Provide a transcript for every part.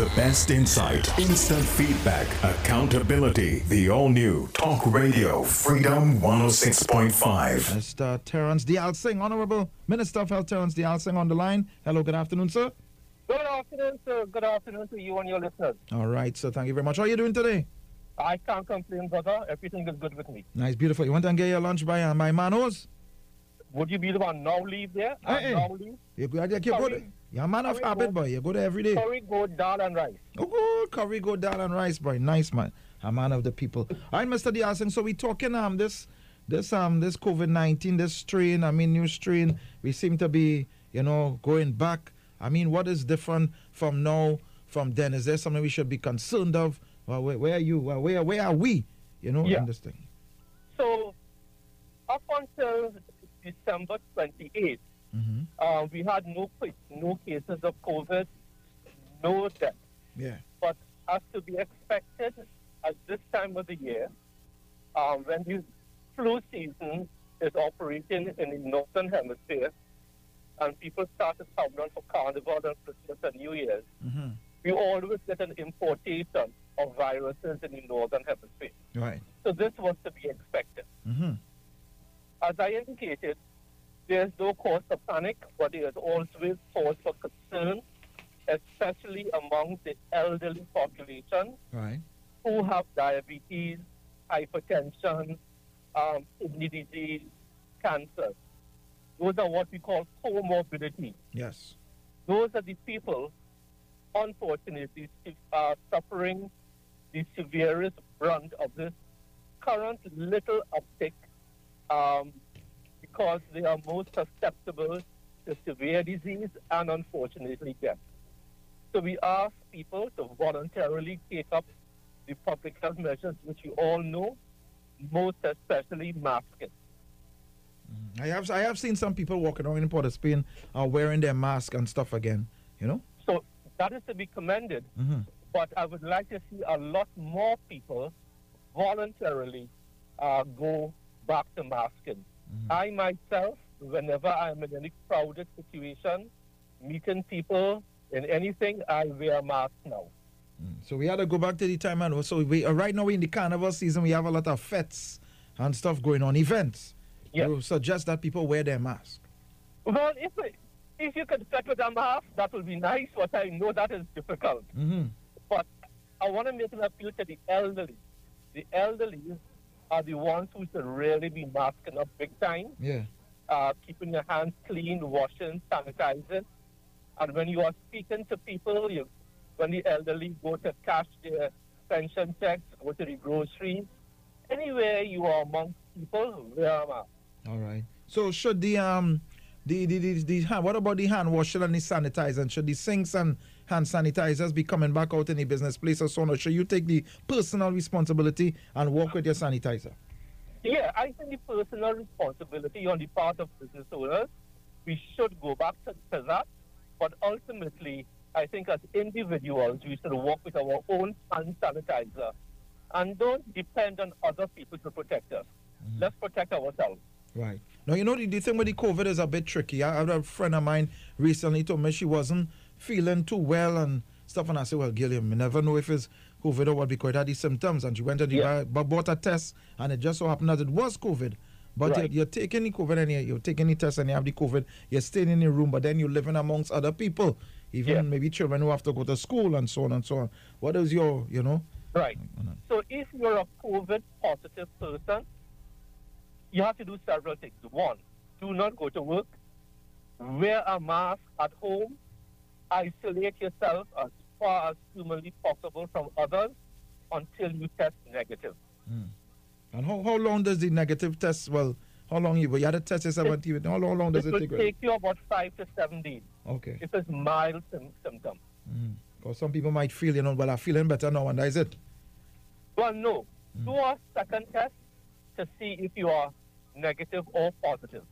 The best insight, instant feedback, accountability. The all new Talk Radio Freedom 106.5. Mr. Terence Deyalsingh, Honorable Minister of Health Terence Deyalsingh on the line. Hello, good afternoon, sir. Good afternoon, sir. Good afternoon to you and your listeners. All right, sir. Thank you very much. How are you doing today? I can't complain, brother. Everything is good with me. Nice, beautiful. You went and get your lunch by uh, my manos? Would you be the one now leave there? Hey. Now leave? You go, you go there. You're a man of habit, goat. boy. You go there every day. Curry, goat, dal, and rice. Oh, good. Curry, go down and rice, boy. Nice, man. A man of the people. All right, Mr. Deyalsingh. So we talking um this this um this COVID nineteen, this strain. I mean, new strain. We seem to be, you know, going back. I mean, what is different from now, from then? Is there something we should be concerned of? Well, where, where are you? Well, where where are we? You know, Yeah. in this thing. So, up until December 28th, Mm-hmm. uh, we had no no cases of COVID, no deaths. Yeah. But as to be expected at this time of the year, um, when the flu season is operating in the northern hemisphere, and people start to come down for Carnival and Christmas and New Year's, Mm-hmm. we always get an importation of viruses in the northern hemisphere. Right. So this was to be expected. Mm-hmm. As I indicated, there's no cause for panic, but there is always cause for concern, especially among the elderly population Right. who have diabetes, hypertension, um, kidney disease, cancer. Those are what we call comorbidity. Yes. Those are the people, unfortunately, are suffering the severest brunt of this current little uptick um, because they are most susceptible to severe disease and unfortunately death. So we ask people to voluntarily take up the public health measures which you all know, most especially masking. I have I have seen some people walking around in Port of Spain are wearing their mask and stuff again. You know. So that is to be commended. Mm-hmm. but I would like to see a lot more people voluntarily uh, go back to masking. I myself, whenever I'm in any crowded situation, meeting people in anything, I wear a mask now. So we had to go back to the time and so we uh, right now in the carnival season we have a lot of fetes and stuff going on events. Yeah. You suggest that people wear their mask. Well, if if you could fit with a mask, that would be nice, but I know that is difficult. Mm-hmm. But I want to make an appeal to the elderly. The elderly are the ones who should really be masking up big time. Yeah. uh, keeping your hands clean, washing, sanitizing. And when you are speaking to people, you, when the elderly go to cash their pension checks, go to the grocery, anywhere you are among people, wear a mask. All right. So should the um the the, the, the hand, what about the hand washing and the sanitizing? Should the sinks and hand sanitizers be coming back out in the business place or so on? Or should you take the personal responsibility and walk with your sanitizer? Yeah, I think the personal responsibility on the part of business owners, we should go back to, to that. But ultimately, I think as individuals, we should work with our own hand sanitizer and don't depend on other people to protect us. Mm-hmm. Let's protect ourselves. Right. Now, you know, the, the thing with the COVID is a bit tricky. I had a friend of mine recently told me she wasn't feeling too well and stuff. And I said, well, Gilliam, you never know if it's COVID or what because it had these symptoms. And she went to the Yeah. but bought a test and it just so happened that it was COVID. But Right. you're, you're taking the COVID and you're, you're taking the test and you have the COVID. You're staying in your room, but then you're living amongst other people, even Yeah. maybe children who have to go to school and so on and so on. What is your, you know? Right. So if you're a COVID positive person, you have to do several things. One, do not go to work. Wear a mask at home. Isolate yourself as far as humanly possible from others until you test negative. Hmm. And how, how long does the negative test, well, how long you, you had a test yourself on TV, how long, how long does it it will take? take you about five to seven days Okay. if it's mild sym- symptom. Hmm. Because some people might feel, you know, well, I'm feeling better now, and that is it. Well, no. Hmm. Do a second test to see if you are negative or positive.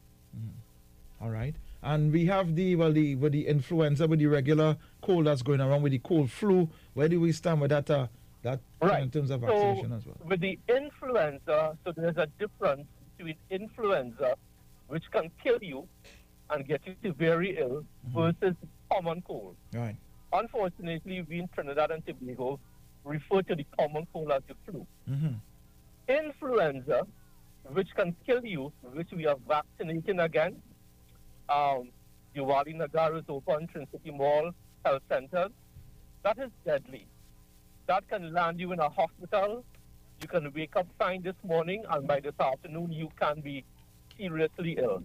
All right. And we have the, well, the, with the influenza, with the regular cold that's going around, with the cold flu. Where do we stand with that, uh, that Right. in terms of So vaccination as well? with the influenza, so there's a difference between influenza, which can kill you and get you severely ill, versus common cold. Right. Unfortunately, we in Trinidad and Tobago refer to the common cold as the flu. Mm-hmm. Influenza, which can kill you, which we are vaccinating against. Um, Diwali Nagar is open, Trinity Mall, health centers. That is deadly. That can land you in a hospital. You can wake up fine this morning, and by this afternoon, you can be seriously ill.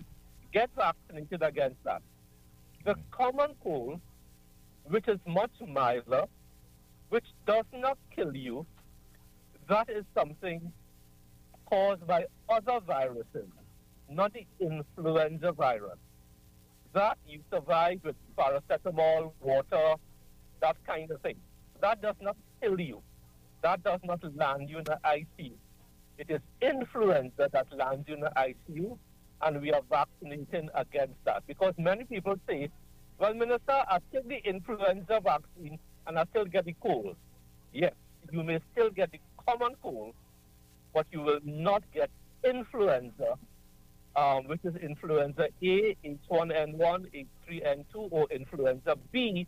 Get vaccinated against that. The common cold, which is much milder, which does not kill you, that is something caused by other viruses, not the influenza virus. That you survive with paracetamol, water, that kind of thing. That does not kill you. That does not land you in the ICU. It is influenza that lands you in the ICU, and we are vaccinating against that. Because many people say, well, Minister, I take the influenza vaccine and I still get the cold. Yes, you may still get the common cold, but you will not get influenza, um, which is influenza A, H1N1, H3N2, or influenza B,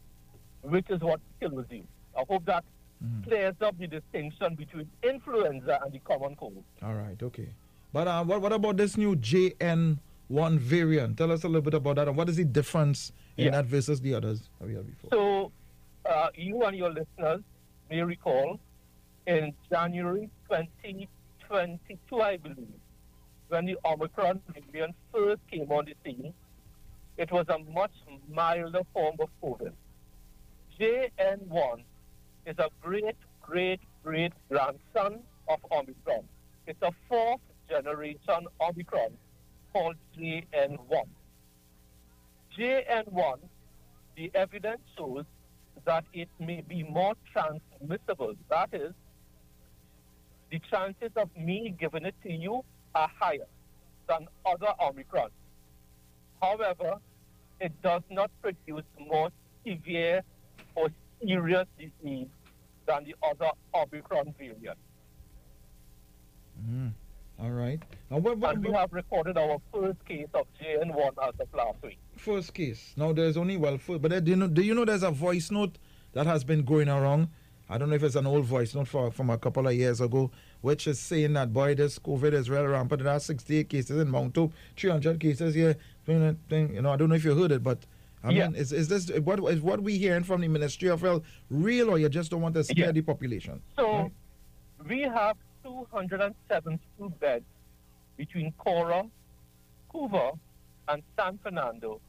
which is what kills you. I hope that Mhm. clears up the distinction between influenza and the common cold. All right, okay. But uh, what, what about this new JN1 variant? Tell us a little bit about that. And what is the difference in Yeah. that versus the others that we had before? So, uh, you and your listeners may recall in January 2022, I believe, when the Omicron variant first came on the scene, it was a much milder form of COVID. JN1 is a great, great, great grandson of Omicron. It's a fourth generation Omicron called JN1. JN1 the evidence shows that it may be more transmissible. That is, the chances of me giving it to you are higher than other Omicron. However, it does not produce more severe or serious disease than the other Omicron variant. Mhm. All right. Now, what, what, And we have recorded our first case of JN1 as of last week. first case? Now, there's only, well, first, but uh, do you, know, do you know there's a voice note that has been going around? I don't know if it's an old voice not for, from a couple of years ago, which is saying that, boy, this COVID is real rampant. There are 68 cases in Mount Hope, 300 cases here. You know, I don't know if you heard it, but I Yeah. mean, is, is this what is what we hearing from the Ministry of Health real, or you just don't want to scare Yeah. the population? So Right. we have 272 beds between Caura, Couva, and San Fernando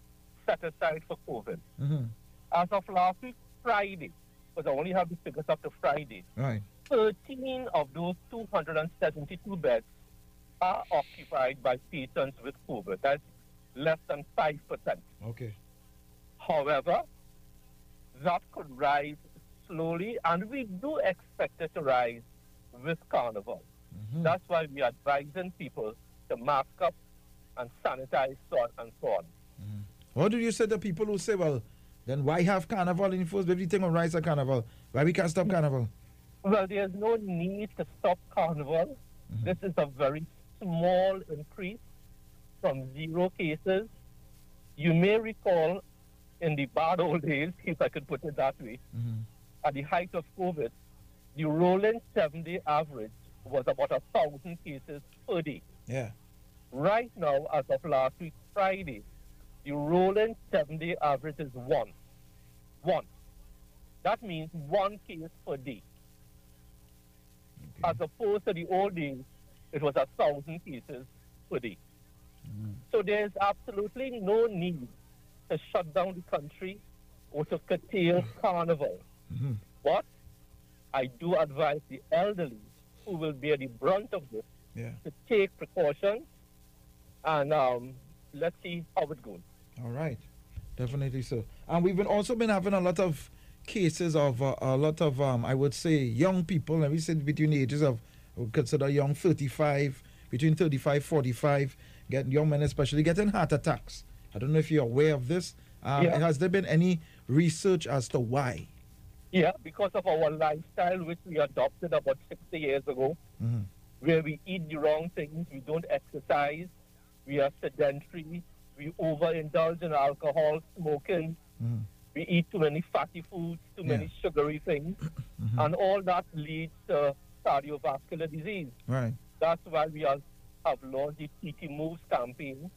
set aside for COVID. hmm As of last week, Friday, because I only have the figures up to Friday, Right. 13 of those 272 beds are occupied by patients with COVID. That's less than 5%. Okay. However, that could rise slowly, and we do expect it to rise with Carnival. Mhm. That's why we are advising people to mask up and sanitize so on and so on. What do you say to people who say, well, then why have carnival in first? Everything on rise at carnival. Why we can't stop carnival? Well, there's no need to stop Carnival. This is a very small increase from zero cases. You may recall in the bad old days, if I could put it that way, Mhm. at the height of COVID, the rolling seven day average was about a thousand cases per day. Yeah. Right now, as of last week, Friday, the rolling seven day average is one. One. That means one case per day. Okay. As opposed to the old days, it was a thousand cases per day. So there's absolutely no need to shut down the country or to curtail carnival. Mhm. But I do advise the elderly who will bear the brunt of this Yeah. to take precautions and um, let's see how it goes. All right. Definitely so. And we've been also been having a lot of cases of uh, a lot of, um, I would say, young people. Let me say between the ages of, would consider young 35, between 35, 45, get, young men especially getting heart attacks. I don't know if you're aware of this. Um, Yeah. Has there been any research as to why? Yeah, because of our lifestyle, which we adopted about 60 years ago, Mhm. where we eat the wrong things, we don't exercise, we are sedentary, we overindulge in alcohol, smoking. Mhm. we eat too many fatty foods, too Yeah. many sugary things, and all that leads to cardiovascular disease. Right. That's why we have, have launched the TT Moves campaign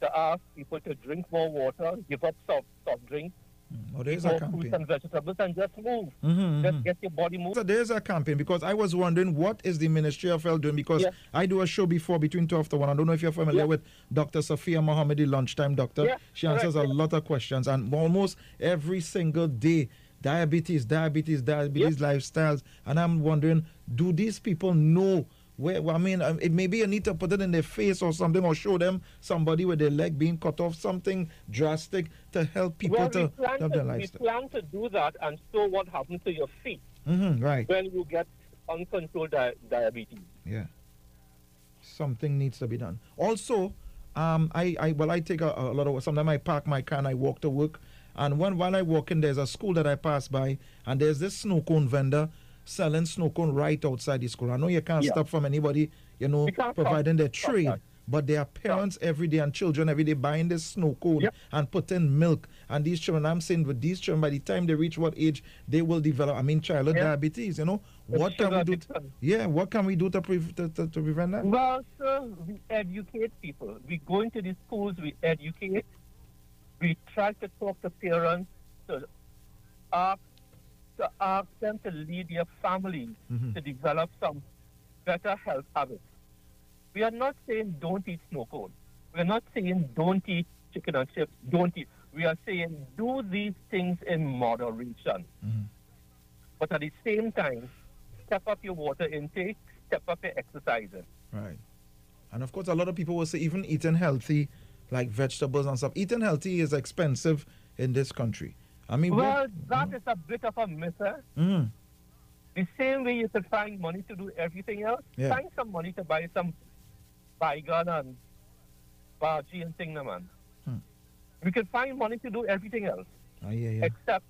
to ask people to drink more water, give up soft, soft drinks, Oh, there's eat a fruits campaign. and vegetables, and just move. Mhm, Just mhm. get your body moving. So there's a campaign because I was wondering what is the Ministry of Health doing because Yeah. I do a show before between 12 to 1. I don't know if you're familiar Yeah. with Dr. Sophia Mohammed, the lunchtime doctor. Yeah, she answers correct, a lot of questions and almost every single day diabetes, diabetes, diabetes lifestyles. And I'm wondering, do these people know where? I mean, uh, it maybe you need to put it in their face or something or show them somebody with their leg being cut off, something drastic to help people well, to, we have their we lifestyle. plan to do that and show what happens to your feet hmm right. when you get uncontrolled di- diabetes. Yeah. Something needs to be done. Also, um, I, I well, I take a, a lot of. Sometimes I park my car and I walk to work. And when while I walk in, there's a school that I pass by, and there's this snow cone vendor selling snow cone right outside the school. I know you can't Yeah. stop from anybody, you know, providing their trade. that. But there are parents every day and children every day buying this snow cone Yep. and putting milk. And these children, I'm saying, with these children, by the time they reach what age, they will develop. I mean, childhood Yeah. diabetes. You know, what can we do? yeah, what can we do to, pre- to, to, to prevent that? Well, sir, we educate people. We go into the schools, we educate. We try to talk to parents to ask, to ask them to lead their families Mhm. to develop some better health habits. We are not saying don't eat snow cone. We are not saying don't eat chicken and chips. Don't eat. We are saying do these things in moderation. Mhm. But at the same time, step up your water intake, step up your exercising. Right. And of course, a lot of people will say even eating healthy, like vegetables and stuff, eating healthy is expensive in this country. I mean, Well, that is a bit of a eh? mm, The same way you could find money to do everything else, Yeah. find some money to buy some baigan and bhaji and thing, man. Hmm. We could find money to do everything else ah, yeah, yeah. except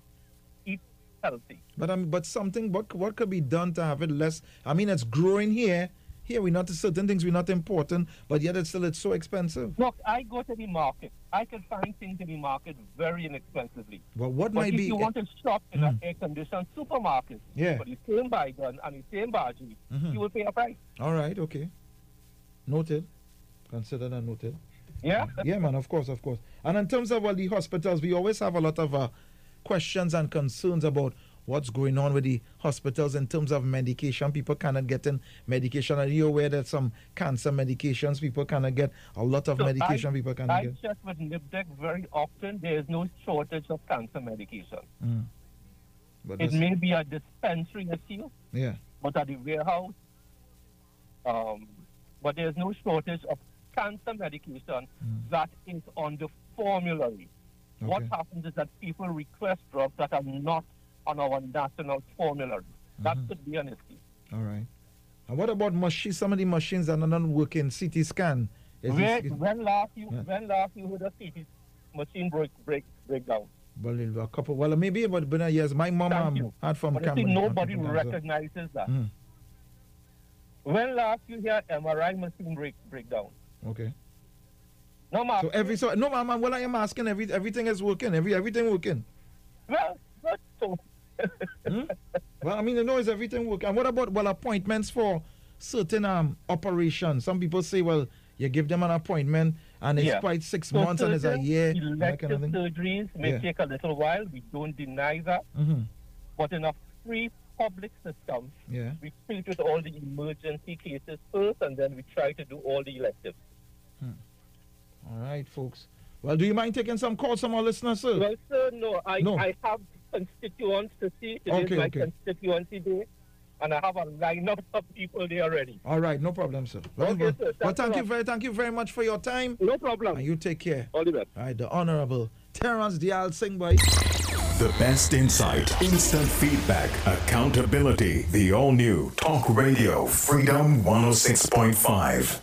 eat healthy. But mean, but something what what could be done to have it less? I mean, it's growing here. Here we not certain things we're not important, but yet it's still it's so expensive. Look, I go to the market. I can find things in the market very inexpensively. Well, what But might if be? you want to shop in an Mm. air-conditioned supermarket Yeah. for the same baigan and the same bhaji, Mhm. you will pay a price. All right, okay, noted. Consider that noted. Yeah? yeah, man, of course, of course. And in terms of well, the hospitals, we always have a lot of uh, questions and concerns about what's going on with the hospitals in terms of medication. People cannot get in medication. Are you aware that some cancer medications people cannot get? A lot of So medication I, people cannot get. I get. check with NIPDEC very often. There is no shortage of cancer medication. Mm. But It may be a dispensary issue, yeah, but at the warehouse, um, but there's no shortage of cancer medication that is on the formulary. What happens is that people request drugs that are not on our national formulary. That could be an issue. all right. And what about machines? Some of the machines that are not working. CT scan. Is Where, this, when last you Yeah. when last you heard a CT machine break break breakdown? well, a couple. Well, maybe about been years. My mom um, had from But I think nobody recognizes that. Mm. When last you hear MRI machine break breakdown? Okay. No, ma. So every so no, ma'am. Well, I am asking. Every everything is working. Every everything working. well, so. Hmm? Well, I mean, you know, is everything working? And what about well appointments for certain um operations? Some people say, well, you give them an appointment and it's Yeah. quite six So months and it's a year. and Elective kind of thing. surgeries may Yeah. take a little while. We don't deny that. hmm But in a free public system, Yeah. we treat with all the emergency cases first, and then we try to do all the electives. All right, folks. Well, do you mind taking some calls from our listeners, sir? Well, sir, no, I, No. I have constituents to see. Today Okay, is my okay. constituency day, and I have a lineup of people there already. All right, no problem, sir. Well, Okay, well, sir. well, thank you very, thank you very much for your time, No problem. and you take care. All the best. All right, the honorable Terrence Deyalsingh. The best insight, instant feedback, accountability. The all new Talk Radio Freedom 106.5.